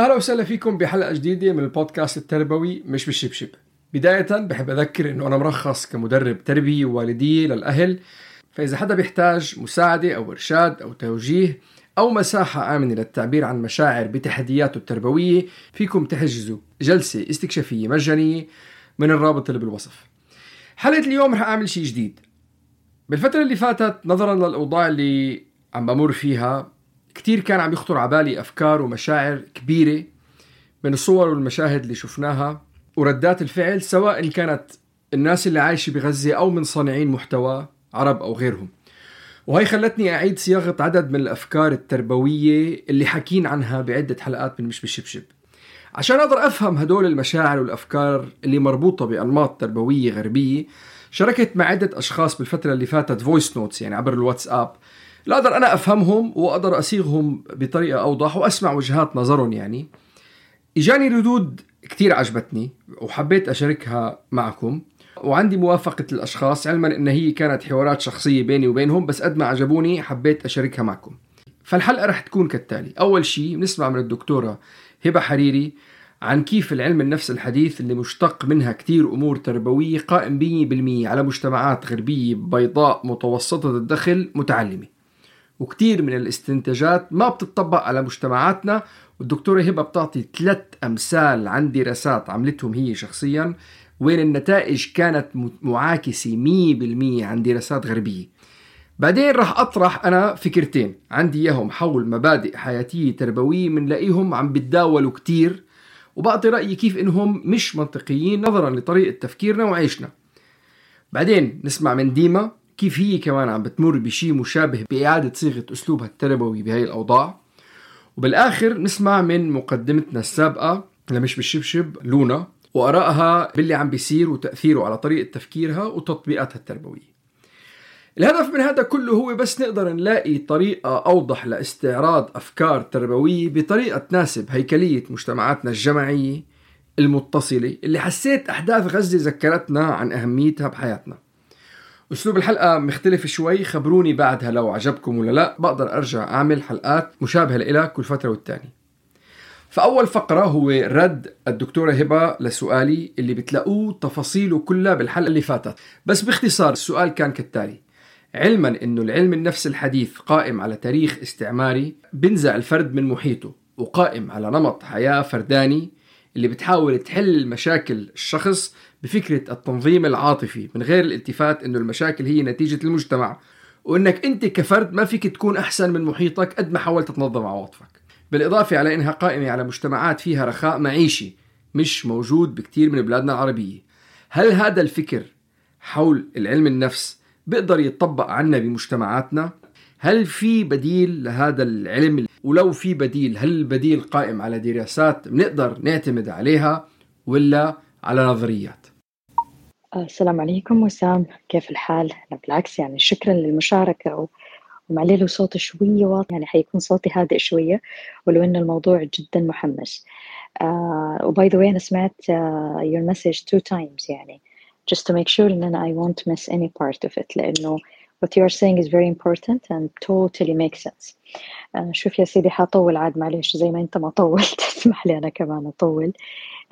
أهلا وسهلا فيكم بحلقة جديدة من البودكاست التربوي مش بالشبشب. بداية بحب أذكر إنه أنا مرخص كمدرب تربية ووالدية للأهل فإذا حدا بيحتاج مساعدة أو إرشاد أو توجيه أو مساحة آمنة للتعبير عن مشاعر بتحدياته التربوية فيكم تحجزوا جلسة استكشافية مجانية من الرابط اللي بالوصف حلقة اليوم رح أعمل شيء جديد بالفترة اللي فاتت نظرا للأوضاع اللي عم بمر فيها كتير كان عم يخطر على بالي أفكار ومشاعر كبيرة من الصور والمشاهد اللي شفناها وردات الفعل سواء كانت الناس اللي عايشة بغزة أو من صانعين محتوى عرب أو غيرهم. وهي خلتني أعيد صياغة عدد من الأفكار التربوية اللي حكين عنها بعدة حلقات من مش بالشبشب. عشان أقدر أفهم هدول المشاعر والأفكار اللي مربوطة بأنماط تربوية غربية شاركت مع عدة أشخاص بالفترة اللي فاتت voice notes يعني عبر الواتساب. لا أقدر أنا أفهمهم وأقدر أصيغهم بطريقة أوضح وأسمع وجهات نظرهم يعني. إجاني ردود كتير عجبتني وحبيت أشاركها معكم وعندي موافقة الأشخاص علما أن هي كانت حوارات شخصية بيني وبينهم بس قد ما عجبوني حبيت أشاركها معكم. فالحلقة رح تكون كالتالي. أول شيء بنسمع من الدكتورة هبة حريري عن كيف العلم النفس الحديث اللي مشتق منها كتير أمور تربوية قائم بي بالمية على مجتمعات غربية بيضاء متوسطة الدخل متعلمة. وكتير من الاستنتاجات ما بتطبق على مجتمعاتنا والدكتورة هبة بتعطي ثلاث أمثال عن دراسات عملتهم هي شخصيا وين النتائج كانت معاكسة 100% عن دراسات غربية. بعدين راح أطرح أنا فكرتين. عندي إياهم حول مبادئ حياتية تربوية منلاقيهم عم بتداولوا كتير وبعطي رأيي كيف إنهم مش منطقيين نظرا لطريقة تفكيرنا وعيشنا. بعدين نسمع من ديما كيف هي كمان عم بتمر بشي مشابه بإعادة صيغة أسلوبها التربوي بهاي الأوضاع؟ وبالآخر نسمع من مقدمتنا السابقة لمش بالشبشب لونا وآرائها باللي عم بيصير وتأثيره على طريقة تفكيرها وتطبيقاتها التربوية. الهدف من هذا كله هو بس نقدر نلاقي طريقة أوضح لاستعراض أفكار تربوية بطريقة تناسب هيكلية مجتمعاتنا الجماعية المتصلة اللي حسيت أحداث غزة ذكرتنا عن أهميتها بحياتنا. أسلوب الحلقة مختلف شوي خبروني بعدها لو عجبكم ولا لا. بقدر أرجع أعمل حلقات مشابهة لإلها كل فترة والتانية. فأول فقرة هو رد الدكتورة هبة لسؤالي اللي بتلاقوه تفاصيله كلها بالحلقة اللي فاتت. بس باختصار السؤال كان كالتالي. علما إنه العلم النفس الحديث قائم على تاريخ استعماري بنزع الفرد من محيطه وقائم على نمط حياة فرداني اللي بتحاول تحل مشاكل الشخص بفكرة التنظيم العاطفي من غير الالتفات إنه المشاكل هي نتيجة المجتمع وإنك أنت كفرد ما فيك تكون أحسن من محيطك قد ما حاولت تنظم عواطفك بالإضافة على أنها قائمة على مجتمعات فيها رخاء معيشي مش موجود بكثير من بلادنا العربية هل هذا الفكر حول العلم النفس بيقدر يتطبق عنا بمجتمعاتنا؟ هل في بديل لهذا العلم؟ ولو في بديل هل البديل قائم على دراسات بنقدر نعتمد عليها ولا على نظريات؟ السلام عليكم وسام كيف الحال؟ بالعكس يعني شكرا للمشاركة ومعلي له صوت شوية واطي يعني حيكون صوتي هادئ شوية ولو إن الموضوع جدا محمس وباي ذا واي أنا سمعت uh, your message two times يعني just to make sure إن أنا I won't miss any part of it لأنه what you are saying is very important and totally makes sense. uh, شوف يا سيدي حطول عاد معلش زي ما أنت ما طولت. اسمح لي أنا كمان أطول.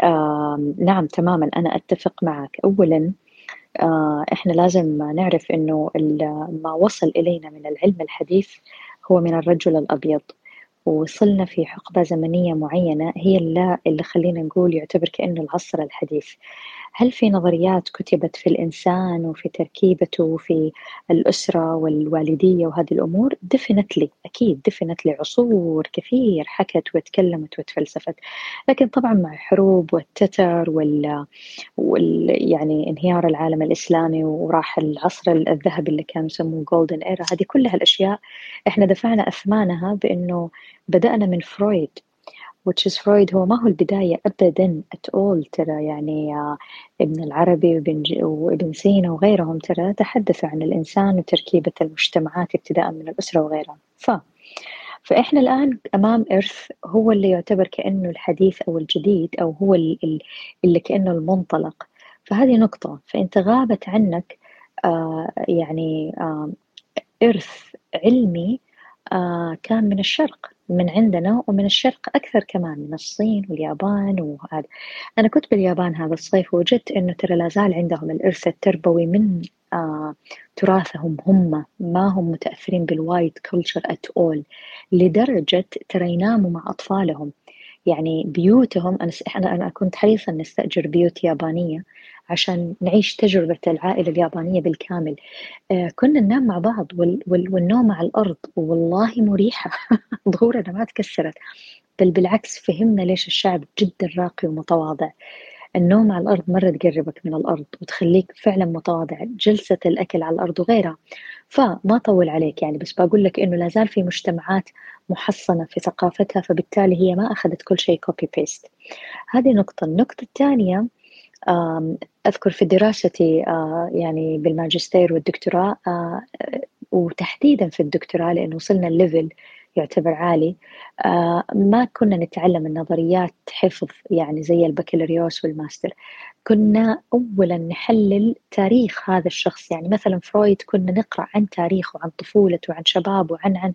uh, نعم تماما أنا أتفق معك. أولا آه، إحنا لازم نعرف إنه ما وصل إلينا من العلم الحديث هو من الرجل الأبيض. ووصلنا في حقبة زمنية معينة هي اللي خلينا نقول يعتبر كأنه العصر الحديث. هل في نظريات كتبت في الإنسان وفي تركيبته وفي الأسرة والوالدية وهذه الأمور؟ دفنتلي أكيد دفنتلي عصور كثير حكت وتكلمت وتفلسفت. لكن طبعا مع الحروب والتتر وال, وال يعني انهيار العالم الإسلامي وراح العصر الذهبي اللي كانوا يسموه golden era هذه كلها الأشياء إحنا دفعنا أثمانها بأنه بدأنا من فرويد which is فرويد هو ما هو البداية أبدا at all ترى يعني آه، ابن العربي وابن, وابن سينا وغيرهم ترى تحدثوا عن الإنسان وتركيبة المجتمعات ابتداء من الأسرة وغيرها ف فإحنا الآن أمام إرث هو اللي يعتبر كأنه الحديث أو الجديد أو هو اللي كأنه المنطلق. فهذه نقطة. فأنت غابت عنك آه يعني آه إرث علمي آه كان من الشرق. من عندنا ومن الشرق أكثر كمان من الصين واليابان وهذا. أنا كنت باليابان هذا الصيف ووجدت إنه ترى لا زال عندهم الإرث التربوي من آه تراثهم هم ما هم متأثرين بال white culture at all لدرجة ترى يناموا مع أطفالهم. يعني بيوتهم أنا أنا كنت حريصة نستأجر بيوت يابانية عشان نعيش تجربة العائلة اليابانية بالكامل. آه كنا ننام مع بعض وال وال والنوم على الأرض والله مريحة. ظهورنا ما تكسرت. بل بالعكس فهمنا ليش الشعب جدا راقي ومتواضع. النوم على الأرض مرة تقربك من الأرض وتخليك فعلا متواضع. جلسة الأكل على الأرض وغيرها. فما طول عليك يعني بس بقول لك إنه لازال في مجتمعات محصنة في ثقافتها فبالتالي هي ما أخذت كل شيء copy paste هذه نقطة. النقطة الثانية أذكر في دراستي يعني بالماجستير والدكتوراه وتحديدا في الدكتوراه لأنه وصلنا ال level يعتبر عالي. آه، ما كنا نتعلم النظريات حفظ يعني زي البكالوريوس والماستر. كنا أولا نحلل تاريخ هذا الشخص. يعني مثلا فرويد كنا نقرأ عن تاريخه عن طفولته عن شبابه عن عن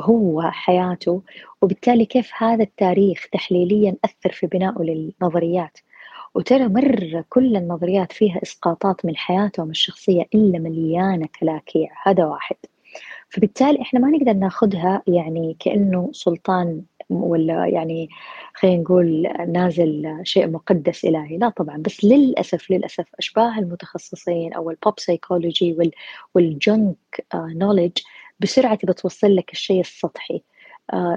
هو حياته. وبالتالي كيف هذا التاريخ تحليليا أثر في بنائه للنظريات. وترى مرة كل النظريات فيها إسقاطات من حياتهم الشخصية إلا مليانة كلاكيع. هذا واحد. فبالتالي إحنا ما نقدر ناخذها يعني كأنه سلطان ولا يعني خلينا نقول نازل شيء مقدس إلهي. لا طبعا بس للأسف للأسف أشباه المتخصصين أو ال pop psychology وال junk knowledge بسرعة بتوصل لك الشيء السطحي.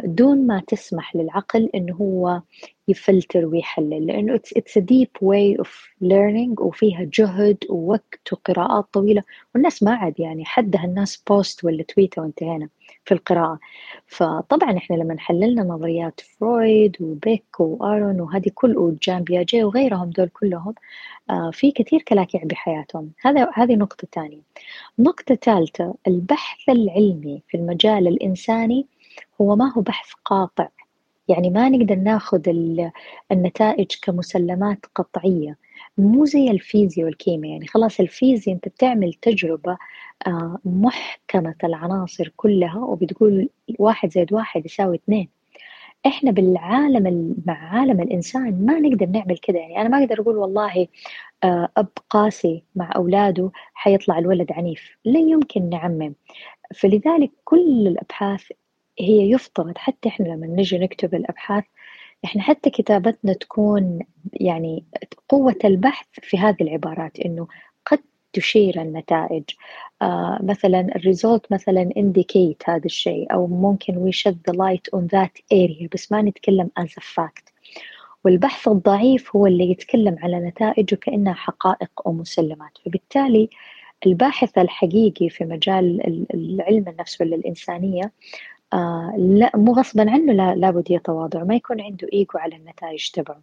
دون ما تسمح للعقل إنه هو يفلتر ويحلل. لأنه it's it's deep way of learning وفيها جهد ووقت وقراءات طويلة. والناس ما عاد يعني حدها الناس post ولا تويته وانتهينا في القراءة. فطبعا إحنا لما حللنا نظريات فرويد وبيك وآرون وهذه كل وجان بياجي وغيرهم دول كلهم آه في كثير كلاكيع بحياتهم. هذا هذه نقطة ثانية. نقطة ثالثة البحث العلمي في المجال الإنساني هو ما هو بحث قاطع. يعني ما نقدر ناخذ النتائج كمسلمات قطعية. مو زي الفيزياء والكيمياء. يعني خلاص الفيزياء أنت بتعمل تجربة آه، محكمة العناصر كلها وبتقول واحد زائد واحد يساوي اثنين. إحنا بالعالم مع عالم الإنسان ما نقدر نعمل كده. يعني أنا ما أقدر أقول والله آه، أب قاسي مع أولاده حيطلع الولد عنيف. لا يمكن نعمم. فلذلك كل الأبحاث هي يفترض حتى إحنا لما نجي نكتب الأبحاث إحنا حتى كتابتنا تكون يعني قوة البحث في هذه العبارات إنه قد تشير النتائج. آه مثلا الريزولت مثلا indicate هذا الشيء أو ممكن we shed the light on that area بس ما نتكلم as a fact. والبحث الضعيف هو اللي يتكلم على نتائجه كأنها حقائق أو مسلمات. فبالتالي الباحث الحقيقي في مجال العلم النفس ولا الإنسانية آه لا مو غصبا عنه لا لابد يتواضع ما يكون عنده إيجو على النتائج تبعه.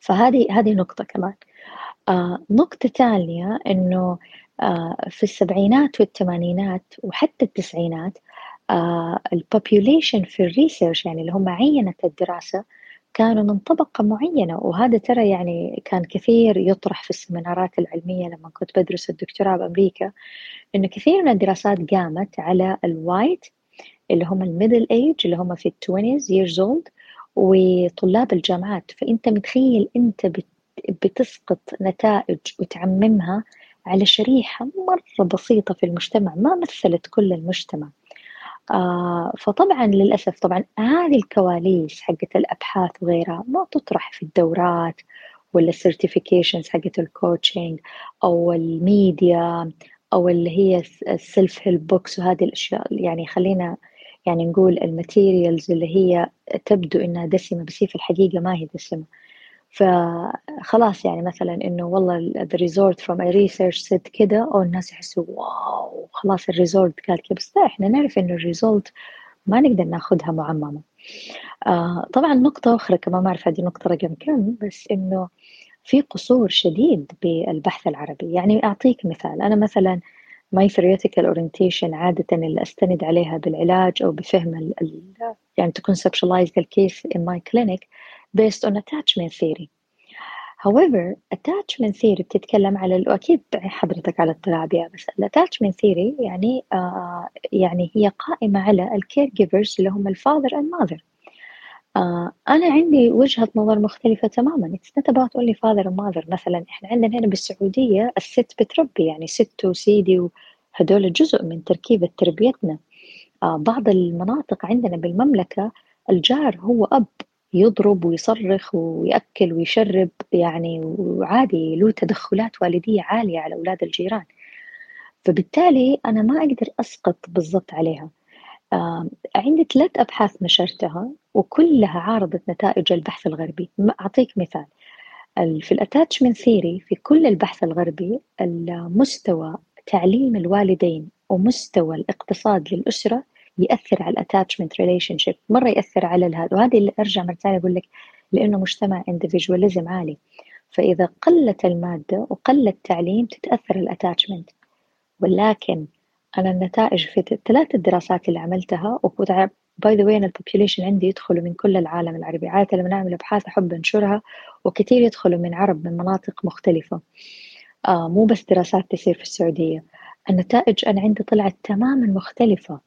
فهذه هذه نقطة كمان. آه نقطة ثانية إنه آه في السبعينات والثمانينات وحتى التسعينات آه ال population في ال research يعني اللي هم عينة الدراسة كانوا من طبقة معينة. وهذا ترى يعني كان كثير يطرح في السمينارات العلمية لما كنت بدرس الدكتوراه بأمريكا إنه كثير من الدراسات قامت على ال white اللي هم ال middle age اللي هم في ال twenties years old وطلاب الجامعات. فأنت متخيل أنت بتسقط نتائج وتعممها على شريحة مرة بسيطة في المجتمع ما مثلت كل المجتمع. آه فطبعا للأسف طبعا هذه الكواليس حقت الأبحاث وغيرها ما تطرح في الدورات ولا ال certifications حقت ال coaching أو الميديا أو اللي هي ال self help books وهذه الأشياء. يعني خلينا يعني نقول ال materials اللي هي تبدو إنها دسمة بس هي في الحقيقة ما هي دسمة. فخلاص يعني مثلا إنه والله the result from a research said كده أو الناس يحسوا wow خلاص ال result قال كده. بس لا إحنا نعرف إنه ال result ما نقدر ناخذها معممة. آه طبعا نقطة أخرى كمان ما أعرف هذه نقطة رقم كم بس إنه في قصور شديد بالبحث العربي. يعني أعطيك مثال أنا مثلا my theoretical orientation عادة اللي أستند عليها بالعلاج أو بفهم ال يعني to conceptualize the case in my clinic based on attachment theory however attachment theory بتتكلم على وأكيد حضرتك على الترابية بس attachment theory يعني آه يعني هي قائمة على الكير جيفرز اللي هم الفاذر and mother آه أنا عندي وجهة نظر مختلفة تماما. it's not about only father and mother مثلا إحنا عندنا هنا بالسعودية الست بتربي يعني ست وسيدي وهدول جزء من تركيبة تربيتنا. آه بعض المناطق عندنا بالمملكة الجار هو أب يضرب ويصرخ ويأكل ويشرب يعني وعادي له تدخلات والدية عالية على أولاد الجيران. فبالتالي أنا ما أقدر أسقط بالضبط عليها. عندي ثلاث أبحاث نشرتها وكلها عارضت نتائج البحث الغربي. أعطيك مثال. في ال attachment theory في كل البحث الغربي المستوى تعليم الوالدين ومستوى الاقتصاد للأسرة يأثر على ال attachment relationship مرة يأثر على هذا وهذه اللي أرجع مرة ثانية أقول لك لأنه مجتمع individualism عالي. فإذا قلت المادة وقل التعليم تتأثر ال attachment ولكن أنا النتائج في الثلاث الدراسات اللي عملتها by the way أنا ال population عندي يدخلوا من كل العالم العربي عادة لما نعمل أبحاث أحب أنشرها وكثير يدخلوا من عرب من مناطق مختلفة. آه مو بس دراسات تصير في السعودية. النتائج أنا عندي طلعت تماما مختلفة.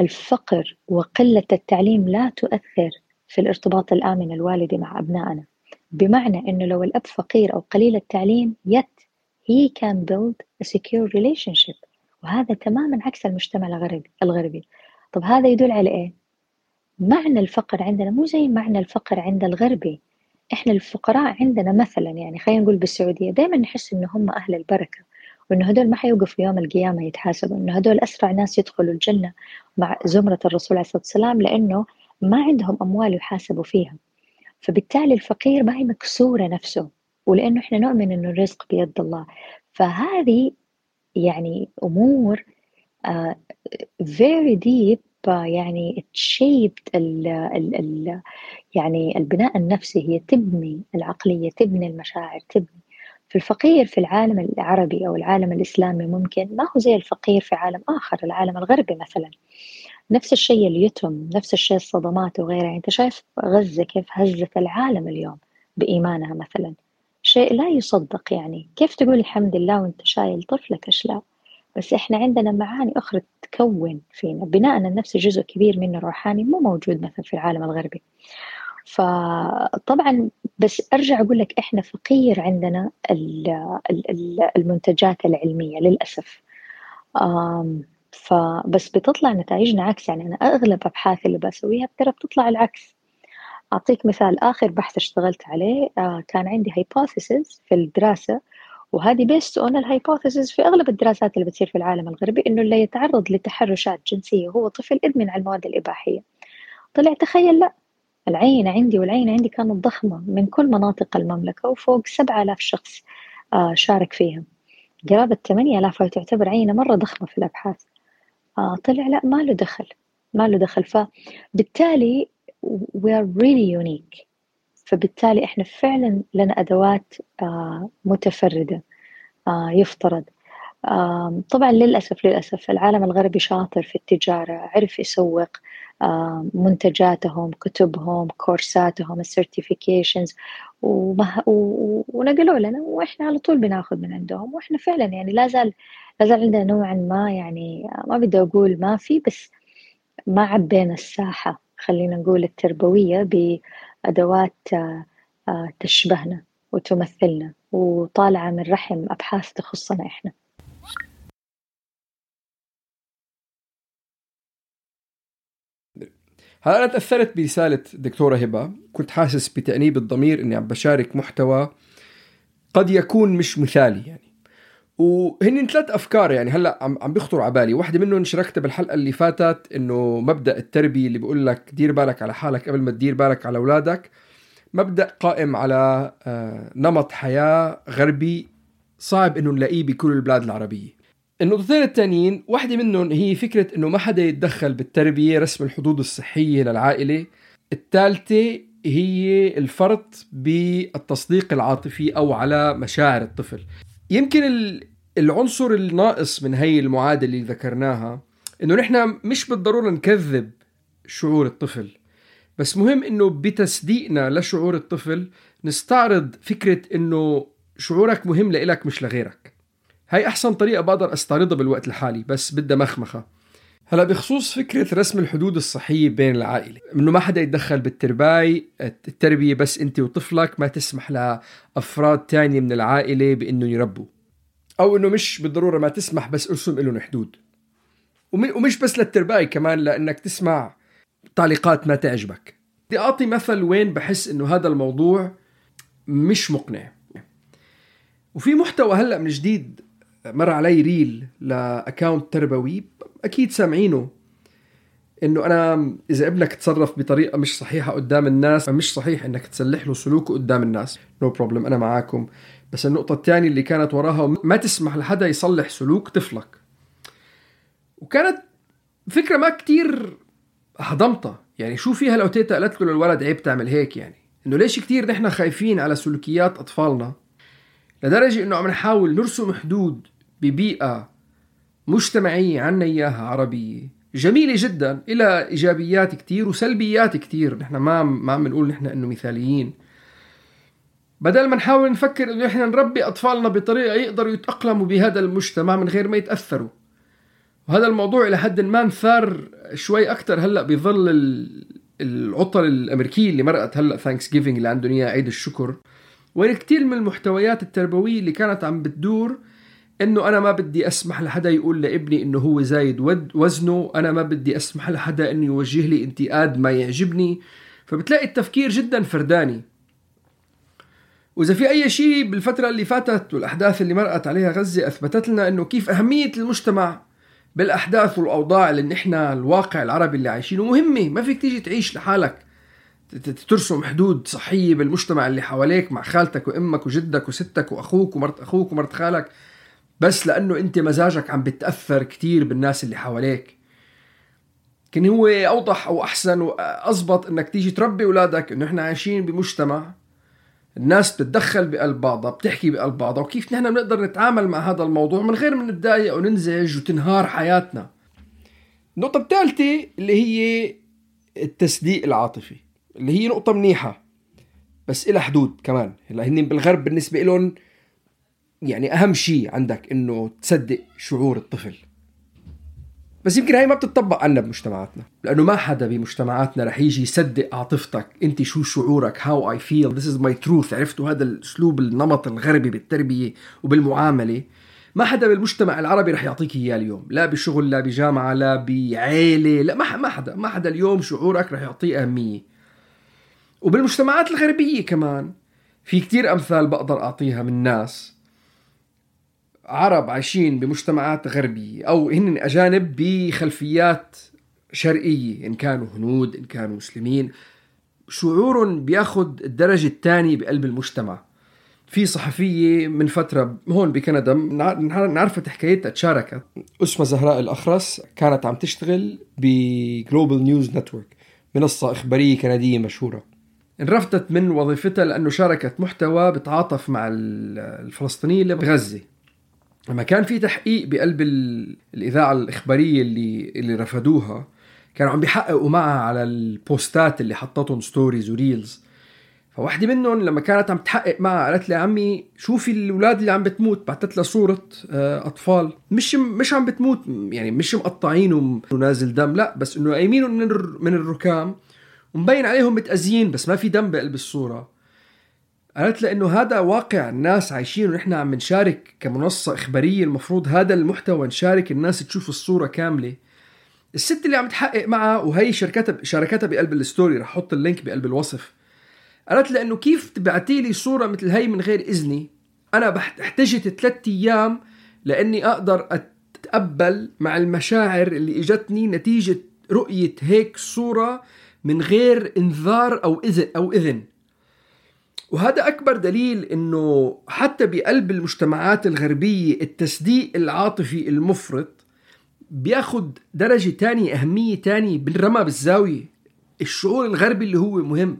الفقر وقلة التعليم لا تؤثر في الارتباط الآمن الوالدي مع أبنائنا. بمعنى أنه لو الأب فقير أو قليل التعليم yet he can build a secure relationship. وهذا تماما عكس المجتمع الغربي الغربي. طب هذا يدل على إيه؟ معنى الفقر عندنا مو زي معنى الفقر عند الغربي. إحنا الفقراء عندنا مثلا يعني خلينا نقول بالسعودية دائما نحس إنه هم أهل البركة وإنه هدول ما حيوقفوا يوم القيامة يتحاسبوا إنه هدول أسرع ناس يدخلوا الجنة مع زمرة الرسول عليه الصلاة والسلام لأنه ما عندهم أموال يحاسبوا فيها. فبالتالي الفقير ما هي مكسورة نفسه ولأنه إحنا نؤمن إنه الرزق بيد الله. فهذه يعني أمور uh, very deep يعني shaped ال ال ال يعني البناء النفسي هي تبني العقلية تبني المشاعر تبني. في الفقير في العالم العربي أو العالم الإسلامي ممكن ما هو زي الفقير في عالم آخر العالم الغربي مثلا. نفس الشيء اليتم نفس الشيء الصدمات وغيرها. يعني أنت شايف غزة كيف هزت العالم اليوم بإيمانها مثلا؟ شيء لا يصدق يعني. كيف تقول الحمد لله وانت شايل طفلك؟ اشلاء بس إحنا عندنا معاني أخرى تكون فينا. بناءنا النفسي جزء كبير منه روحاني مو موجود مثلا في العالم الغربي. فطبعا بس أرجع أقول لك إحنا فقير عندنا المنتجات العلمية للأسف. فبس بتطلع نتائجنا عكس يعني. أنا أغلب ابحاثي اللي بسويها ترى بتطلع العكس. أعطيك مثال آخر بحث اشتغلت عليه. آه، كان عندي hypothesis في الدراسة وهذه based on ال hypothesis في أغلب الدراسات اللي بتصير في العالم الغربي إنه اللي يتعرض لتحرشات جنسية هو طفل إدمن على المواد الإباحية. طلع تخيل لا العينة عندي والعينة عندي كانت ضخمة من كل مناطق المملكة وفوق سبعة آلاف شخص آه شارك فيها. قرابة ثمانية آلاف تعتبر عينة مرة ضخمة في الأبحاث. آه طلع لا ما له دخل ما له دخل. فبالتالي we are really unique. فبالتالي إحنا فعلا لنا أدوات آه متفردة آه يفترض. آه طبعا للأسف للأسف العالم الغربي شاطر في التجارة عرف يسوق منتجاتهم كتبهم كورساتهم السيرتيفيكيشنز ونقلوا لنا وإحنا على طول بناخذ من عندهم. وإحنا فعلا يعني لا زال لا زال عندنا نوعا ما يعني ما بدي أقول ما في بس ما عبينا الساحة. خلينا نقول التربوية أدوات آه، آه، تشبهنا وتمثلنا وطالعة من رحم أبحاث تخصنا إحنا. هلا أنا تأثرت برسالة الدكتوره هبة؟ كنت حاسس بتأنيب الضمير إني عم بشارك محتوى قد يكون مش مثالي يعني. وهن ثلاث أفكار يعني هلأ عم عم بيخطروا على بالي. واحدة منهم شاركتها بالحلقة اللي فاتت إنه مبدأ التربية اللي بيقول لك دير بالك على حالك قبل ما تدير بالك على أولادك. مبدأ قائم على آه، نمط حياة غربي صعب إنه نلاقيه بكل البلاد العربية. النقطتين الثانيين واحدة منهم هي فكرة إنه ما حدا يتدخل بالتربية رسم الحدود الصحية للعائلة. الثالثة هي الفرط بالتصديق العاطفي أو على مشاعر الطفل. يمكن العنصر الناقص من هي المعادلة اللي ذكرناها إنه نحن مش بالضرورة نكذب شعور الطفل. بس مهم إنه بتصديقنا لشعور الطفل نستعرض فكرة إنه شعورك مهم لإلك مش لغيرك. هاي أحسن طريقة بقدر أستعرضها بالوقت الحالي بس بدها مخمخة. هلا بخصوص فكرة رسم الحدود الصحية بين العائلة إنه ما حدا يتدخل بالترباية التربية بس أنت وطفلك ما تسمح لأفراد تانية من العائلة بانه يربوا. أو إنه مش بالضرورة ما تسمح بس أرسم لهم حدود. ومش بس للترباية كمان لإنك تسمع تعليقات ما تعجبك. بدي أعطي مثل وين بحس إنه هذا الموضوع مش مقنع. وفي محتوى هلأ من جديد مر علي reel ل account تربوي أكيد سامعينه. إنه أنا إذا ابنك تصرف بطريقة مش صحيحة قدام الناس مش صحيح إنك تصلح له سلوكه قدام الناس. no no problem أنا معاكم. بس النقطة الثانية اللي كانت وراها ما تسمح لحدا يصلح سلوك طفلك. وكانت فكرة ما كتير هضمتها. يعني شو فيها لو تيتا قالت له للولد عيب تعمل هيك يعني؟ إنه ليش كتير نحن خايفين على سلوكيات أطفالنا؟ لدرجة إنه عم نحاول نرسم حدود ببيئة مجتمعية عنا إياها عربية. جميلة جدا إلى إيجابيات كتير وسلبيات كتير. نحن ما ما عم نقول نحن إنه مثاليين. بدل ما نحاول نفكر إنه نحن نربي أطفالنا بطريقة يقدروا يتأقلموا بهذا المجتمع من غير ما يتأثروا. وهذا الموضوع إلى حد ما انثار شوي أكتر هلأ بظل العطل الأمريكية اللي مرقت هلأ Thanksgiving اللي عندهم إياه عيد الشكر. وين كتير من المحتويات التربوية اللي كانت عم بتدور إنه أنا ما بدي أسمح لحدا يقول لابني إنه هو زايد وزنه أنا ما بدي أسمح لحدا إنه يوجه لي انتقاد ما يعجبني. فبتلاقي التفكير جدا فرداني. وإذا في أي شيء بالفترة اللي فاتت والأحداث اللي مرقت عليها غزة أثبتت لنا إنه كيف أهمية المجتمع بالأحداث والأوضاع اللي نحن الواقع العربي اللي عايشينه مهمة. ما فيك تيجي تعيش لحالك. ترسم حدود صحية بالمجتمع اللي حواليك مع خالتك وأمك وجدك وستك وأخوك ومرت أخوك ومرت خالك بس لأنه أنت مزاجك عم بتأثر كتير بالناس اللي حواليك. كان هو أوضح أو احسن واضبط إنك تيجي تربي أولادك إنه إحنا عايشين بمجتمع الناس بتتدخل بقلب بعضها بتحكي بقلب بعضها وكيف نحن بنقدر نتعامل مع هذا الموضوع من غير ما نتضايق وننزعج وتنهار حياتنا. النقطة الثالثة اللي هي التصديق العاطفي اللي هي نقطة منيحة بس إلها حدود كمان. هلأ هن بالغرب بالنسبة لهم يعني أهم شيء عندك إنه تصدق شعور الطفل. بس يمكن هاي ما بتطبق عنا بمجتمعاتنا لأنه ما حدا بمجتمعاتنا رح يجي يصدق عاطفتك أنت شو شعورك how I feel, this is my truth عرفتوا هذا الأسلوب النمط الغربي بالتربية وبالمعاملة؟ ما حدا بالمجتمع العربي رح يعطيك إياه اليوم لا بشغل لا بجامعة لا بعيلة لا ما ما حدا ما حدا اليوم شعورك رح يعطيه أهمية. وبالمجتمعات الغربية كمان في كتير أمثال بقدر أعطيها من ناس. عرب عايشين بمجتمعات غربية أو هن أجانب بخلفيات شرقية إن كانوا هنود إن كانوا مسلمين. شعورهم بياخد الدرجة الثانية بقلب المجتمع. في صحفية من فترة هون بكندا انعرفت حكايتها تشاركت. اسمها زهراء الأخرس كانت عم تشتغل ب Global News Network منصة إخبارية كندية مشهورة. انرفضت من وظيفتها لأنه شاركت محتوى بتعاطف مع الفلسطينيين اللي بغزة لما كان في تحقيق بقلب الإذاعة الإخبارية اللي اللي رفضوها كانوا عم بيحققوا معها على ال posts اللي حطتهم stories و reels فواحدة منهم لما كانت عم تحقق معها قالت لي عمي شوفي الأولاد اللي عم بتموت. بعثت لها صورة آه، أطفال. مش مش عم بتموت يعني مش مقطعين ونازل دم لا بس إنه قايمين من من الركام ومبين عليهم متأذيين بس ما في دم بقلب الصورة. قالت لأنه هذا واقع الناس عايشين ونحن عم نشارك كمنصة إخبارية المفروض هذا المحتوى نشارك الناس تشوف الصورة كاملة. الست اللي عم تحقق معها وهي شركتها شاركتها بقلب ال story رح أحط ال link بقلب الوصف. قالت لي إنه كيف تبعتي لي صورة مثل هي من غير إذني؟ أنا احتجت ثلاث أيام لإني أقدر أتقبل مع المشاعر اللي إجتني نتيجة رؤية هيك صورة من غير انذار أو اذن أو إذن. وهذا أكبر دليل إنه حتى بقلب المجتمعات الغربية التصديق العاطفي المفرط بياخد درجة تانية أهمية تانية بنرمى بالزاوية الشعور الغربي اللي هو مهم.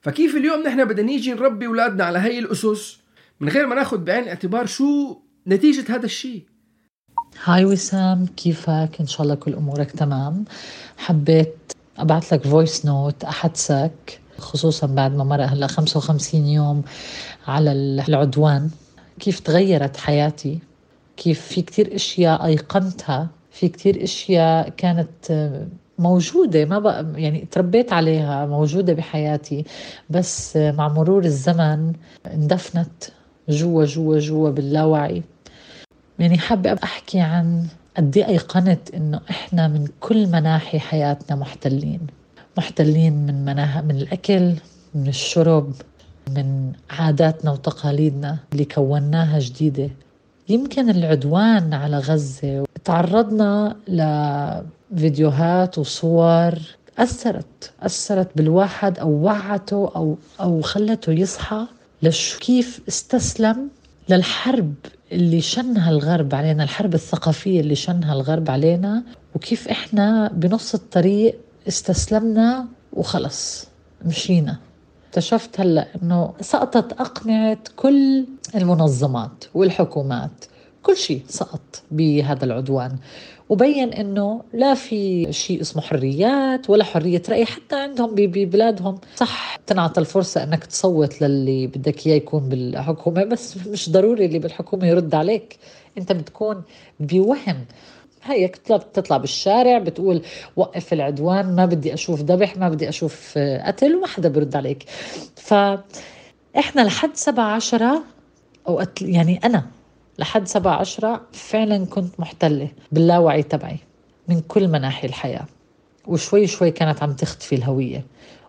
فكيف اليوم نحن بدنا نيجي نربي أولادنا على هاي الأسس من غير ما ناخد بعين الاعتبار شو نتيجة هذا الشيء؟ هاي وسام كيفك؟ إن شاء الله كل أمورك تمام. حبيت أبعث لك voice note أحدثك خصوصا بعد ما مرق هلا 55 يوم على العدوان. كيف تغيرت حياتي؟ كيف في كتير أشياء أيقنتها؟ في كتير أشياء كانت موجودة ما بقى يعني تربيت عليها موجودة بحياتي. بس مع مرور الزمن اندفنت جوا جوا جوا باللاوعي. يعني حابة أحكي عن قد إيه أيقنت إنه إحنا من كل مناحي حياتنا محتلين. محتلين من مناها من الأكل من الشرب من عاداتنا وتقاليدنا اللي كوناها جديدة. يمكن العدوان على غزة تعرضنا لفيديوهات وصور أثرت أثرت بالواحد أو وعته أو أو خلته يصحى لشو كيف استسلم للحرب اللي شنها الغرب علينا الحرب الثقافية اللي شنها الغرب علينا وكيف إحنا بنص الطريق استسلمنا وخلص مشينا. اكتشفت هلأ إنه سقطت أقنعة كل المنظمات والحكومات كل شيء سقط بهذا العدوان. وبين إنه لا في شيء اسمه حريات ولا حرية رأي حتى عندهم ببلادهم صح تنعطى الفرصة إنك تصوت للي بدك إياه يكون بالحكومة بس مش ضروري اللي بالحكومة يرد عليك. أنت بتكون بوهم هيك بتطلع بالشارع بتقول وقف العدوان ما بدي أشوف ذبح ما بدي أشوف قتل وما حدا برد عليك. فاحنا لحد سبعة عشرة أو يعني أنا لحد سبعة عشرة فعلا كنت محتلة باللاوعي تبعي من كل مناحي الحياة. وشوي شوي كانت عم تختفي الهوية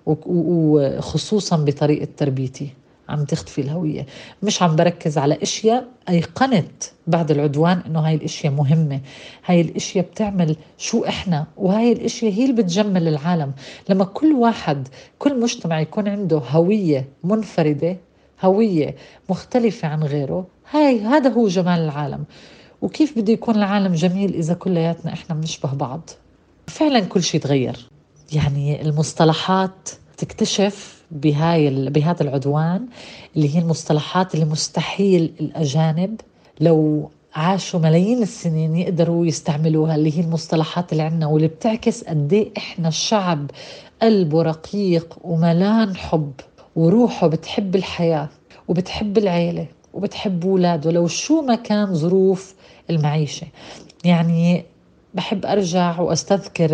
وخصوصا بطريقة تربيتي. عم تختفي الهوية. مش عم بركز على أشياء أيقنت بعد العدوان إنه هاي الأشياء مهمة. هاي الأشياء بتعمل شو إحنا وهاي الأشياء هي اللي بتجمل العالم. لما كل واحد كل مجتمع يكون عنده هوية منفردة هوية مختلفة عن غيره هاي هذا هو جمال العالم. وكيف بده يكون العالم جميل إذا كلياتنا إحنا بنشبه بعض؟ فعلا كل شيء تغير. يعني المصطلحات تكتشف بهاي بهذا العدوان اللي هي المصطلحات اللي مستحيل الأجانب لو عاشوا ملايين السنين يقدروا يستعملوها اللي هي المصطلحات اللي عندنا واللي بتعكس قد إيه إحنا الشعب قلبه رقيق وملان حب وروحه بتحب الحياة وبتحب العيلة وبتحب اولاده لو شو ما كان ظروف المعيشة. يعني بحب أرجع وأستذكر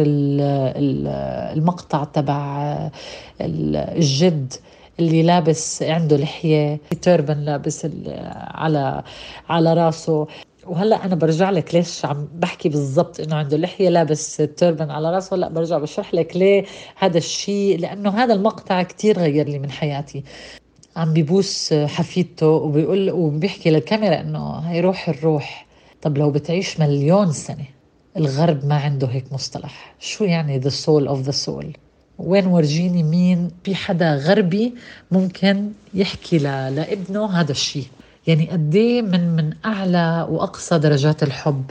المقطع تبع الجد اللي لابس عنده لحية تربن لابس على على راسه. وهلأ أنا برجع لك ليش عم بحكي بالضبط إنه عنده لحية لابس تربن على راسه؟ لأ برجع بشرح لك ليه هذا الشيء لأنه هذا المقطع كتير غير لي من حياتي. عم بيبوس حفيدته وبيقول وبيحكي للكاميرا إنه هي روح الروح. طب لو بتعيش مليون سنة الغرب ما عنده هيك مصطلح. شو يعني the soul of the soul وين ورجيني مين؟ في حدا غربي ممكن يحكي لابنه هذا الشيء يعني قد إيه من من أعلى وأقصى درجات الحب.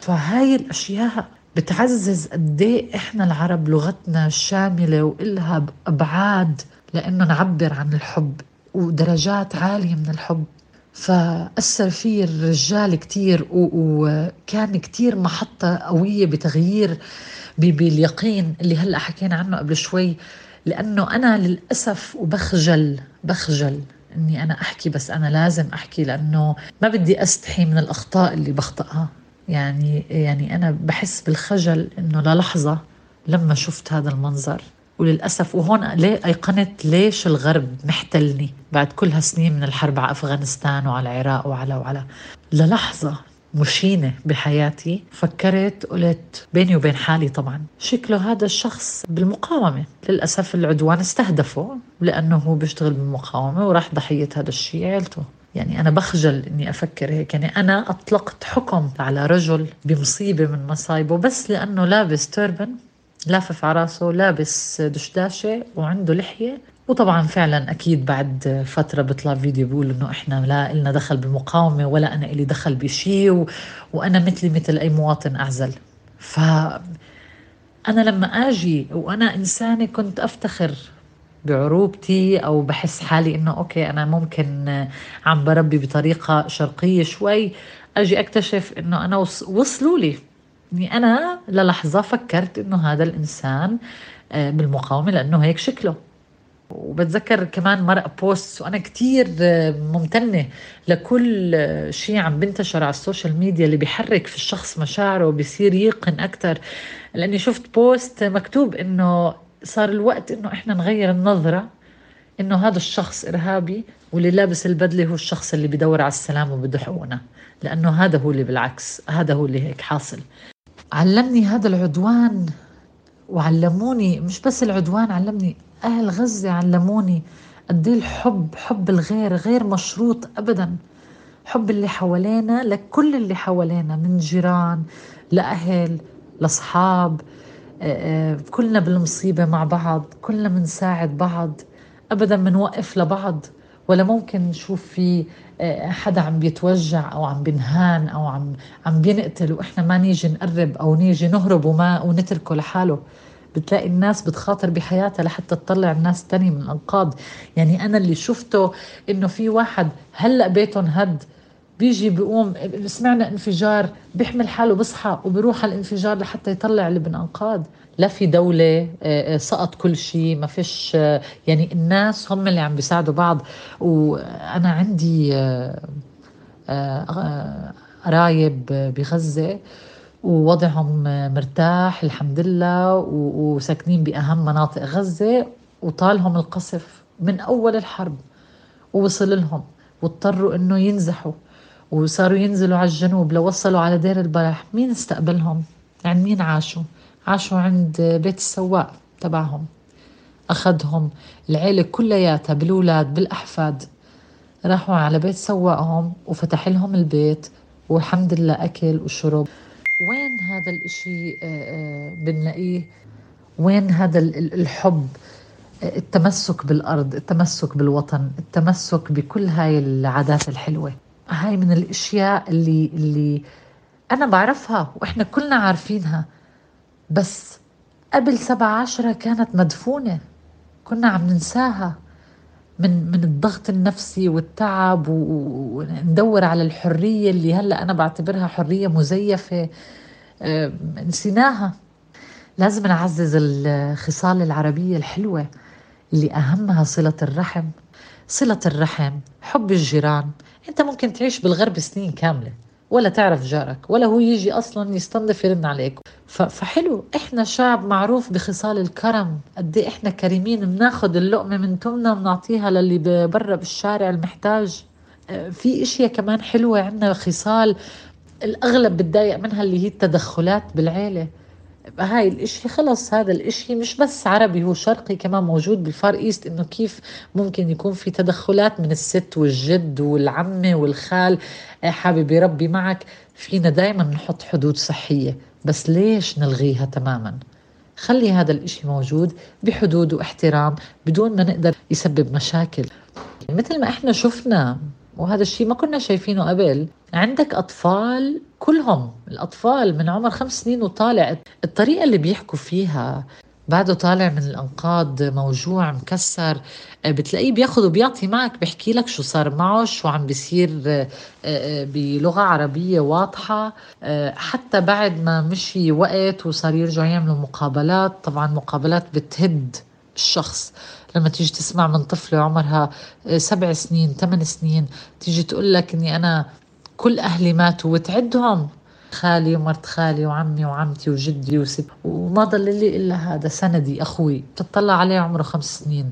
فهاي الأشياء بتعزز قد إيه إحنا العرب لغتنا شاملة وإلها أبعاد لأنه نعبر عن الحب ودرجات عالية من الحب. فأثر فيه الرجال كتير وكان كتير محطة قوية بتغيير باليقين اللي هلأ حكينا عنه قبل شوي. لأنه أنا للأسف وبخجل بخجل إني أنا أحكي بس أنا لازم أحكي لأنه ما بدي أستحي من الأخطاء اللي بخطئها يعني يعني أنا بحس بالخجل إنه للحظة لما شفت هذا المنظر. وللأسف وهون ليه ايقنت ليش الغرب محتلني بعد كل هالسنين من الحرب على أفغانستان وعلى العراق وعلى وعلى للحظة مشينة بحياتي فكرت قلت بيني وبين حالي طبعا شكله هذا الشخص بالمقاومة. للأسف العدوان استهدفه لأنه هو بيشتغل بالمقاومة وراح ضحية هذا الشيء عيلته. يعني أنا بخجل إني أفكر هيك. يعني أنا أطلقت حكم على رجل بمصيبة من مصايبه بس لأنه لابس توربن لافف على راسه لابس دشداشة وعنده لحية. وطبعا فعلا أكيد بعد فترة بيطلع فيديو بيقول إنه إحنا لا لنا دخل بالمقاومه ولا أنا إلي دخل بشيء و... وأنا مثلي مثل أي مواطن أعزل. ف أنا لما آجي وأنا إنسانة كنت أفتخر بعروبتي أو بحس حالي إنه okay أنا ممكن عم بربي بطريقة شرقية شوي أجي أكتشف إنه أنا وصلوا لي. اني أنا للحظة فكرت إنه هذا الإنسان آه، بالمقاومة لأنه هيك شكله. وبتذكر كمان مرق post وأنا كتير ممتنة لكل شيء عم بنتشر على ال social media اللي بيحرك في الشخص مشاعره وبيصير ييقن أكثر لأني شفت بوست مكتوب إنه صار الوقت إنه إحنا نغير النظرة إنه هذا الشخص إرهابي واللي لابس البدلة هو الشخص اللي بدور على السلام وبده حقوقنا. لأنه هذا هو اللي بالعكس هذا هو اللي هيك حاصل. علمني هذا العدوان وعلموني مش بس العدوان علمني أهل غزة علموني قد إيه الحب حب الغير غير مشروط أبدا. حب اللي حوالينا لكل اللي حوالينا من جيران لأهل لأصحاب آه، آه، كلنا بالمصيبة مع بعض كلنا بنساعد بعض أبدا بنوقف لبعض. ولا ممكن نشوف في آه، حدا عم بيتوجع أو عم بنهان أو عم عم بينقتل وإحنا ما نيجي نقرب أو نيجي نهرب وما ونتركه لحاله. بتلاقي الناس بتخاطر بحياتها لحتى تطلع الناس تاني من الأنقاض. يعني أنا اللي شفته إنه في واحد هلأ بيتهم هد بيجي بيقوم سمعنا انفجار بيحمل حاله بصحى وبيروح على الانفجار لحتى يطلع اللي بالأنقاض لا في دولة آه، آه، سقط كل شيء ما فيش آه، يعني الناس هم اللي عم بيساعدوا بعض. وأنا عندي قرايب بغزة ووضعهم مرتاح الحمد لله وساكنين بأهم مناطق غزة وطالهم القصف من أول الحرب. ووصل لهم واضطروا إنه ينزحوا. وصاروا ينزلوا على الجنوب لو وصلوا على دير البلح مين استقبلهم؟ يعني مين عاشوا؟ عاشوا عند بيت السواق تبعهم. أخذهم العيلة كلياتها بالأولاد بالأحفاد. راحوا على بيت سواقهم وفتح لهم البيت والحمد لله أكل وشرب. وين هذا الإشي آه، آه، بنلاقيه؟ وين هذا الحب؟ آه، التمسك بالأرض التمسك بالوطن التمسك بكل هاي العادات الحلوة. هاي من الأشياء اللي, اللي أنا بعرفها وإحنا كلنا عارفينها. بس قبل سبعة عشرة كانت مدفونة. كنا عم ننساها من من الضغط النفسي والتعب وندور على الحرية اللي هلأ أنا بعتبرها حرية مزيفة آه، نسيناها. لازم نعزز الخصال العربية الحلوة اللي أهمها صلة الرحم. صلة الرحم حب الجيران أنت ممكن تعيش بالغرب سنين كاملة ولا تعرف جارك ولا هو يجي أصلا يستنظف يرن عليك. فحلو إحنا شعب معروف بخصال الكرم قد إيه إحنا كريمين بناخذ اللقمة من تمنا وبنعطيها للي برا بالشارع المحتاج. آه، في إشياء كمان حلوة عندنا خصال الأغلب بتضايق منها اللي هي التدخلات بالعيلة. هاي الإشي خلص هذا الإشي. مش بس عربي هو شرقي كمان موجود بالفار إيست إنه كيف ممكن يكون في تدخلات من الست والجد والعمة والخال. آه، حابب يربي معك. فينا دايما نحط حدود صحية. بس ليش نلغيها تماما؟ خلي هذا الإشي موجود بحدود واحترام بدون ما نقدر يسبب مشاكل. مثل ما إحنا شفنا وهذا الشيء ما كنا شايفينه قبل. عندك أطفال كلهم الأطفال من عمر خمس سنين وطالع. الطريقة اللي بيحكوا فيها بعده طالع من الأنقاض موجوع مكسر. بتلاقيه بياخذ وبيعطي معك بيحكي لك شو صار معه شو عم بيصير آه، آه، بلغة عربية واضحة. آه، حتى بعد ما مشي وقت وصار يرجعوا يعملوا مقابلات طبعا مقابلات بتهد الشخص. لما تيجي تسمع من طفلة عمرها سبع سنين ثمان سنين تيجي تقول لك إني أنا كل أهلي ماتوا وتعدهم. خالي ومرت خالي وعمي وعمتي وجدي وست. وما ضل لي إلا هذا سندي أخوي. بتطلع عليه عمره خمس سنين.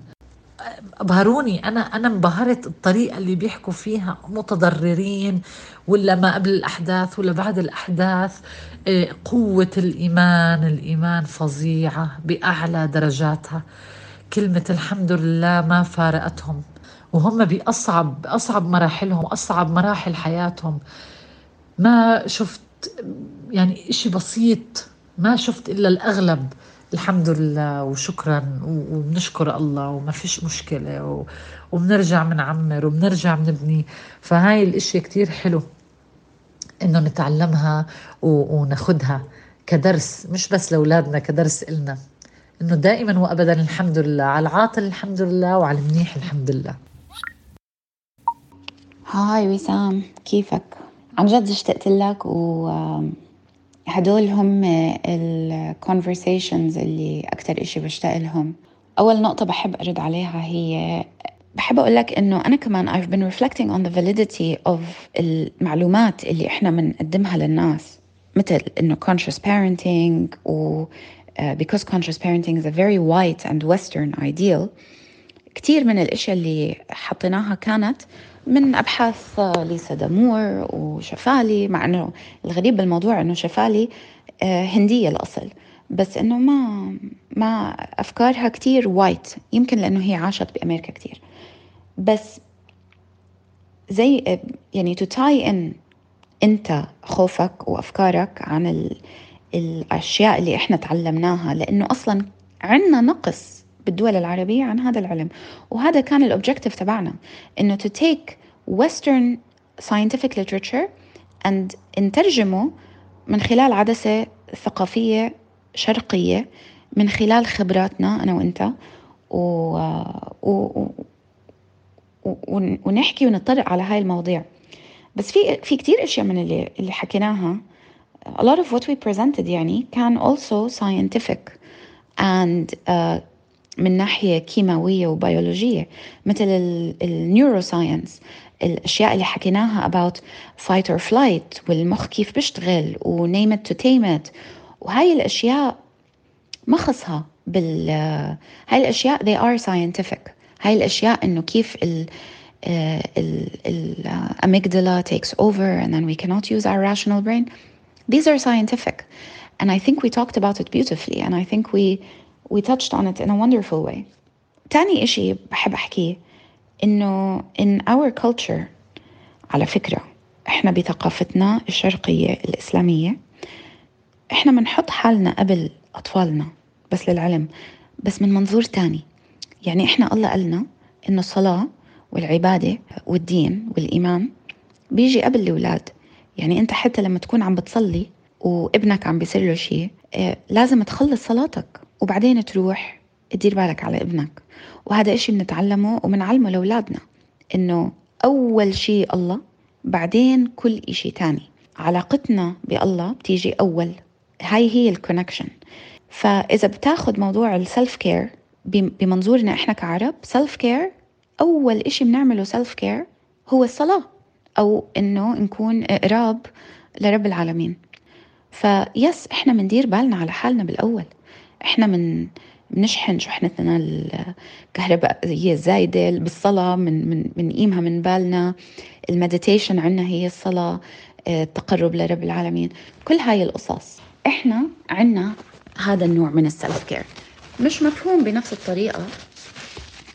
أبهروني. أنا أنا انبهرت الطريقة اللي بيحكوا فيها. متضررين. ولا ما قبل الأحداث ولا بعد الأحداث. آه، قوة الإيمان. الإيمان فظيعة بأعلى درجاتها. كلمة الحمد لله ما فارقتهم. وهم بأصعب اصعب مراحلهم أصعب مراحل حياتهم. ما شفت يعني إشي بسيط ما شفت إلا الأغلب. الحمد لله وشكرا وبنشكر الله وما فيش مشكلة وبنرجع بنعمر وبنرجع بنبني فهاي الإشي كتير حلو إنه نتعلمها وناخدها كدرس مش بس لأولادنا كدرس إلنا. إنه دائما وابدا الحمد لله. على العاطل الحمد لله وعلى المنيح الحمد لله. هاي وسام كيفك؟ عن جد اشتقت لك و هدول هم الكونفرسيشنز اللي أكتر إشي بشتاق لهم. أول نقطة بحب أرد عليها هي بحب أقول لك إنه أنا كمان I've been reflecting on the validity of المعلومات اللي إحنا بنقدمها للناس. مثل إنه conscious parenting و uh, because conscious parenting is a very white and western ideal. كتير من الأشياء اللي حطيناها كانت من أبحاث ليسا دامور وشفالي مع أنه الغريب بالموضوع أنه شفالي آه، هندية الأصل. بس أنه ما ما أفكارها كتير وايت. يمكن لأنه هي عاشت بأمريكا كتير. بس زي آه، يعني to tie in أنت خوفك وأفكارك عن ال الأشياء اللي إحنا تعلمناها. لأنه أصلا عندنا نقص بالدول العربية عن هذا العلم. وهذا كان الأوبجيكتيف تبعنا إنه to take western scientific literature and نترجمه من خلال عدسة ثقافية شرقية من خلال خبراتنا أنا وأنت. و... و... و... ونحكي ونطلع على هاي المواضيع. بس في في كثير أشياء من اللي اللي حكيناها. A lot of what we presented يعني كان also scientific and uh, من ناحية كيماوية وبيولوجية مثل النيوروساينس الأشياء اللي حكيناها about fight or flight والمخ كيف بيشتغل و name it to tame it وهاي الأشياء ما خصها بال هاي الأشياء they are scientific هاي الأشياء إنه كيف ال الاميجدلا takes over and then we cannot use our rational brain these are scientific and I think we talked about it beautifully and I think we we touched on it in a wonderful way. تاني إشي بحب أحكيه إنه in our culture على فكرة إحنا بثقافتنا الشرقية الإسلامية إحنا بنحط حالنا قبل أطفالنا بس للعلم بس من منظور تاني. يعني إحنا الله قالنا إنه الصلاة والعبادة والدين والإيمان بيجي قبل الأولاد. يعني أنت حتى لما تكون عم بتصلي وابنك عم بيصير له شيء آه، لازم تخلص صلاتك. وبعدين تروح تدير بالك على ابنك. وهذا إشي بنتعلمه وبنعلمه لأولادنا إنه أول شيء الله بعدين كل إشي تاني. علاقتنا بالله بتيجي أول. هاي هي ال connection فإذا بتاخد موضوع ال self care بمنظورنا إحنا كعرب self care أول إشي بنعمله self care هو الصلاة. أو إنه نكون قراب لرب العالمين. ف yes إحنا بندير بالنا على حالنا بالأول. إحنا من بنشحن شحنتنا الكهربائية الزايدة بالصلاة من من بنقيمها من بالنا. ال meditation عنا هي الصلاة آه، التقرب لرب العالمين. كل هاي القصص إحنا عنا هذا النوع من ال self care مش مفهوم بنفس الطريقة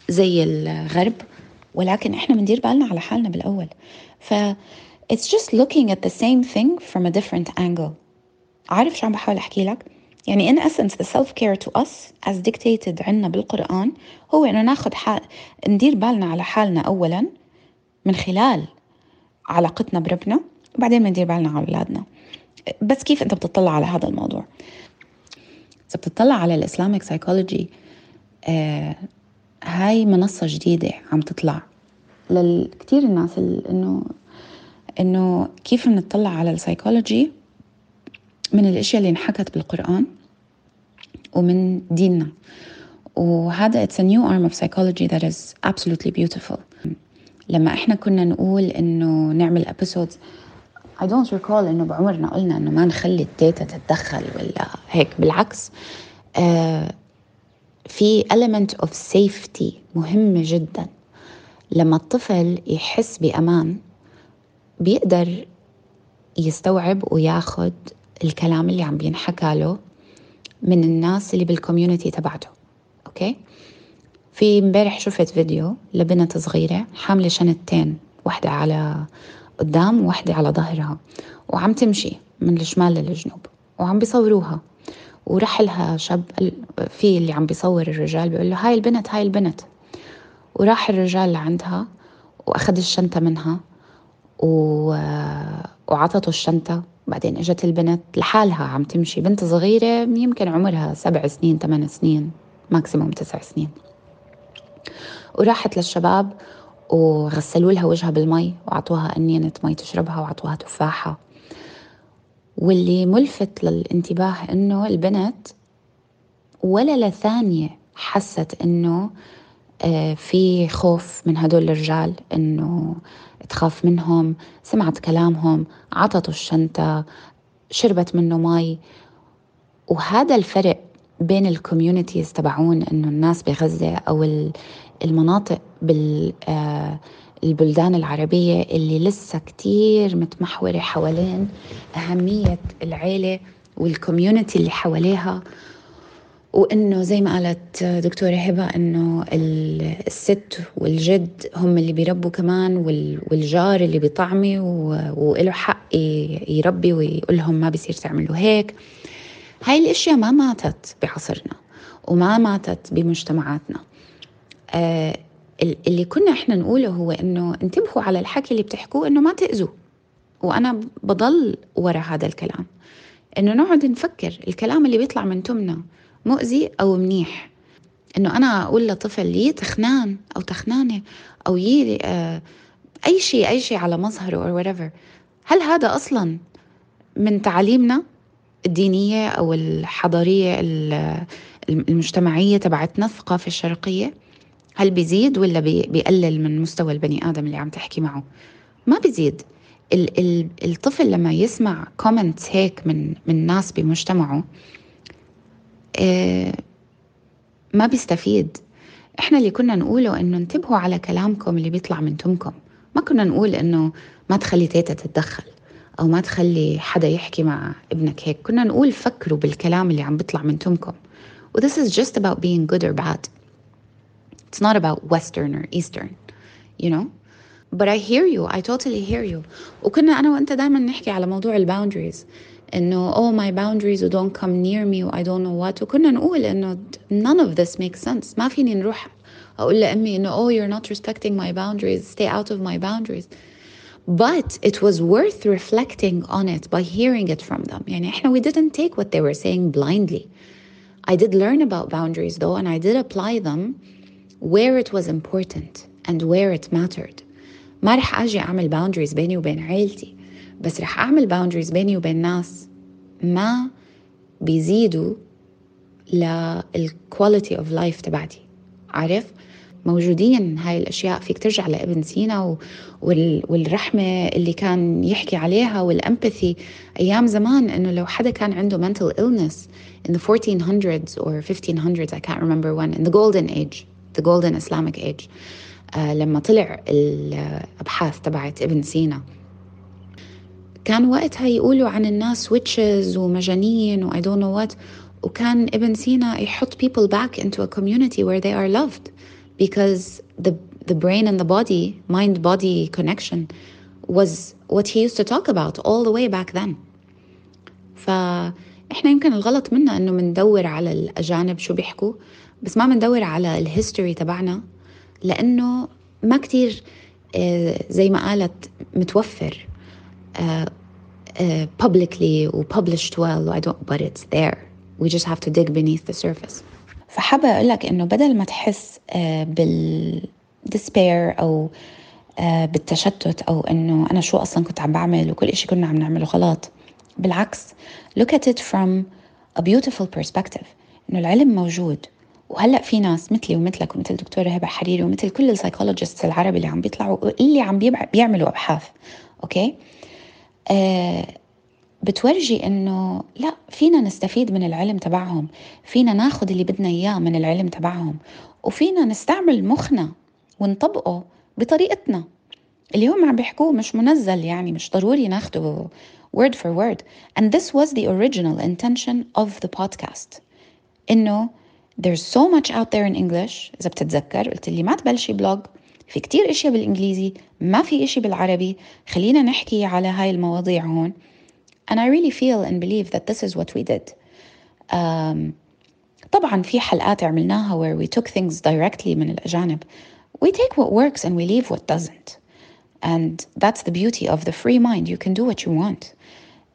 زي الغرب ولكن إحنا بندير بالنا على حالنا بالأول. ف it's just looking at the same thing from a different angle. عارف شو عم بحاول أحكي لك؟ يعني in essence the self care to us as dictated عنا بالقرآن هو إنه ناخد حال ندير بالنا على حالنا أولا من خلال علاقتنا بربنا وبعدين بندير بالنا على أولادنا. بس كيف أنت بتطلع على هذا الموضوع؟ إذا بتطلع على الإسلامك سايكولوجي آه هاي منصة جديدة عم تطلع. لكثير الناس إنه إنه كيف بنطلع على السايكولوجي من الأشياء اللي انحكت بالقرآن ومن ديننا. وهذا it's a new arm of psychology that is absolutely beautiful. لما إحنا كنا نقول إنه نعمل episodes I don't recall إنه بعمرنا قلنا إنه ما نخلي ال data تتدخل ولا هيك. بالعكس uh, في element of safety مهمة جدا. لما الطفل يحس بأمان بيقدر يستوعب وياخد الكلام اللي عم بينحكى له من الناس اللي بال community تبعته okay؟ في امبارح شفت فيديو لبنت صغيرة حاملة شنطتين واحدة على قدام وواحدة على ظهرها وعم تمشي من الشمال للجنوب وعم بيصوروها. وراح لها شاب في اللي عم بيصور الرجال بيقول له هاي البنت هاي البنت. وراح الرجال لعندها وأخذ الشنطة منها و... وعطته الشنطة بعدين إجت البنت لحالها عم تمشي. بنت صغيرة يمكن عمرها سبع سنين ثمان سنين ماكسيموم تسع سنين. وراحت للشباب وغسلوا لها وجهها بالمي وعطوها أنينة مي تشربها وعطوها تفاحة. واللي ملفت للانتباه إنه البنت ولا لثانية حست إنه آه، في خوف من هدول الرجال إنه تخاف منهم سمعت كلامهم عطته الشنطة شربت منه مي وهذا الفرق بين ال communities تبعون إنه الناس بغزة أو المناطق بال آه، البلدان العربية اللي لسه كتير متمحورة حوالين أهمية العيلة والكوميونتي اللي حواليها. وإنه زي ما قالت دكتورة هبه إنه الست والجد هم اللي بيربوا كمان والجار اللي بيطعمي وله حق يربي ويقول لهم ما بيصير تعملوا هيك. هاي الأشياء ما ماتت بعصرنا وما ماتت بمجتمعاتنا. آه اللي كنا إحنا نقوله هو إنه انتبهوا على الحكي اللي بتحكوه إنه ما تأذوا. وأنا بضل ورا هذا الكلام. إنه نقعد نفكر الكلام اللي بيطلع من تمنا مؤذي أو منيح. إنه أنا أقول لطفل يي تخنان أو تخنانه أو يي آه أي شيء أي شيء على مظهره أو whatever. هل هذا أصلا من تعاليمنا الدينية أو الحضارية المجتمعية تبعتنا الثقافة الشرقية؟ هل بيزيد ولا بيقلل من مستوى البني آدم اللي عم تحكي معه؟ ما بيزيد. ال ال الطفل لما يسمع كومنت هيك من من ناس بمجتمعه ما بيستفيد. إحنا اللي كنا نقوله إنه انتبهوا على كلامكم اللي بيطلع من تمكم. ما كنا نقول إنه ما تخلي تيتا تتدخل أو ما تخلي حدا يحكي مع ابنك هيك. كنا نقول فكروا بالكلام اللي عم بيطلع من تمكم. و this is just about being good or bad. It's not about Western or Eastern, you know? But I hear you, I totally hear you. وكنا أنا وأنت دائما نحكي على موضوع الباوندريز إنه oh my boundaries و don't come near me و I don't know what وكنا نقول إنه none of this makes sense ما فيني نروح أقول لأمي إنه oh you're not respecting my boundaries stay out of my boundaries but it was worth reflecting on it by hearing it from them يعني إحنا we didn't take what they were saying blindly I did learn about boundaries though and I did apply them where it was important and where it mattered ما رح أجي أعمل boundaries بيني وبين عيلتي بس رح أعمل boundaries بيني وبين ناس ما بيزيدوا لل quality of life تبعتي. عارف؟ موجودين هاي الأشياء. فيك ترجع لابن سينا والرحمة اللي كان يحكي عليها وال empathy أيام زمان إنه لو حدا كان عنده mental illness in the 1400s or 1500s I can't remember when in the golden age the golden Islamic age آه لما طلع الأبحاث تبعت ابن سينا. كان وقتها يقولوا عن الناس witches ومجانين و I don't know what وكان ابن سينا يحط people back into a community where they are loved because the the brain and the body mind body connection was what he used to talk about all the way back then. فاحنا يمكن الغلط منا إنه مندور على الأجانب شو بيحكوا بس ما مندور على الهيستوري تبعنا لأنه ما كتير آه، زي ما قالت متوفر. آه، آه، publicly published well I don't but it's there. We just have to dig beneath the surface. فحابة أقول لك إنه بدل ما تحس بال despair أو بالتشتت أو إنه أنا شو أصلا كنت عم بعمل وكل إشي كنا عم نعمله غلط بالعكس look at it from a beautiful perspective. إنه العلم موجود. وهلأ في ناس مثلي ومثلك ومثل دكتورة هبة حريري ومثل كل ال psychologist العربي اللي عم بيطلعوا اللي عم بيعملوا أبحاث okay آه بتورجي إنه لا فينا نستفيد من العلم تبعهم فينا ناخذ اللي بدنا إياه من العلم تبعهم وفينا نستعمل مخنا ونطبقه بطريقتنا. اللي هم عم بيحكوه مش منزل يعني مش ضروري ناخده word for word. And this was the original intention of the podcast. إنه there's so much out there in English إذا بتتذكر قلت لي ما تبلشي بلوج في كتير اشياء بالانجليزي ما في اشي بالعربي خلينا نحكي على هاي المواضيع هون and I really feel and believe that this is what we did um, طبعا في حلقات عملناها where we took things directly من الأجانب we take what works and we leave what doesn't and that's the beauty of the free mind you can do what you want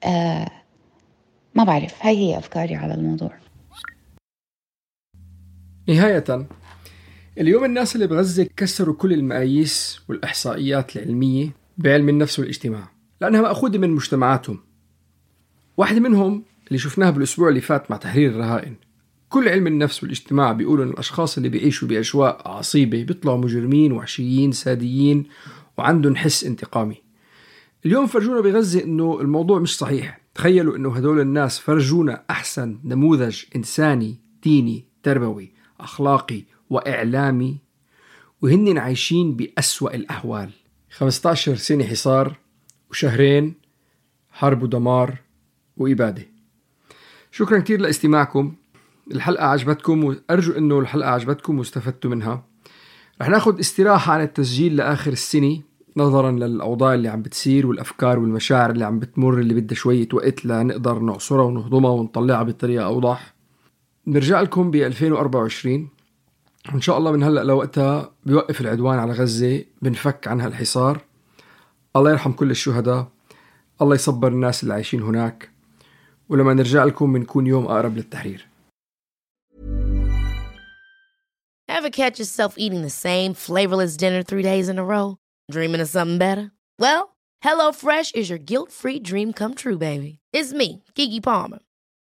uh, ما بعرف هاي هي أفكاري على الموضوع نهاية اليوم الناس اللي بغزة كسروا كل المقاييس والإحصائيات العلمية بعلم النفس والاجتماع لأنها مأخوذة من مجتمعاتهم. واحدة منهم اللي شفناها بالأسبوع اللي فات مع تحرير الرهائن. كل علم النفس والاجتماع بيقولوا أن الأشخاص اللي بيعيشوا بأجواء عصيبة بيطلعوا مجرمين وحشيين ساديين وعندهم حس انتقامي. اليوم فرجونا بغزة أنه الموضوع مش صحيح. تخيلوا أنه هدول الناس فرجونا أحسن نموذج إنساني ديني تربوي أخلاقي وإعلامي وهن عايشين بأسوأ الأحوال. 15 سنة حصار وشهرين حرب ودمار وإبادة. شكرا كثير لاستماعكم. الحلقة عجبتكم وأرجو أنه الحلقة عجبتكم واستفدتوا منها. رح ناخذ استراحة عن التسجيل لآخر السنة نظرا للأوضاع اللي عم بتصير والأفكار والمشاعر اللي عم بتمر اللي بدها شوية وقت لنقدر نعصرها ونهضمها ونطلعها بطريقة أوضح. نرجع لكم ب 2024 وإن شاء الله من هلأ لوقتها بيوقف العدوان على غزة بنفك عن هالحصار الله يرحم كل الشهداء الله يصبر الناس اللي عايشين هناك ولما نرجع لكم بنكون يوم أقرب للتحرير Ever catch yourself eating the same flavorless dinner three days in a row? Dreaming of something better? Well, HelloFresh is your guilt-free dream come true, baby. It's me, Kiki Palmer.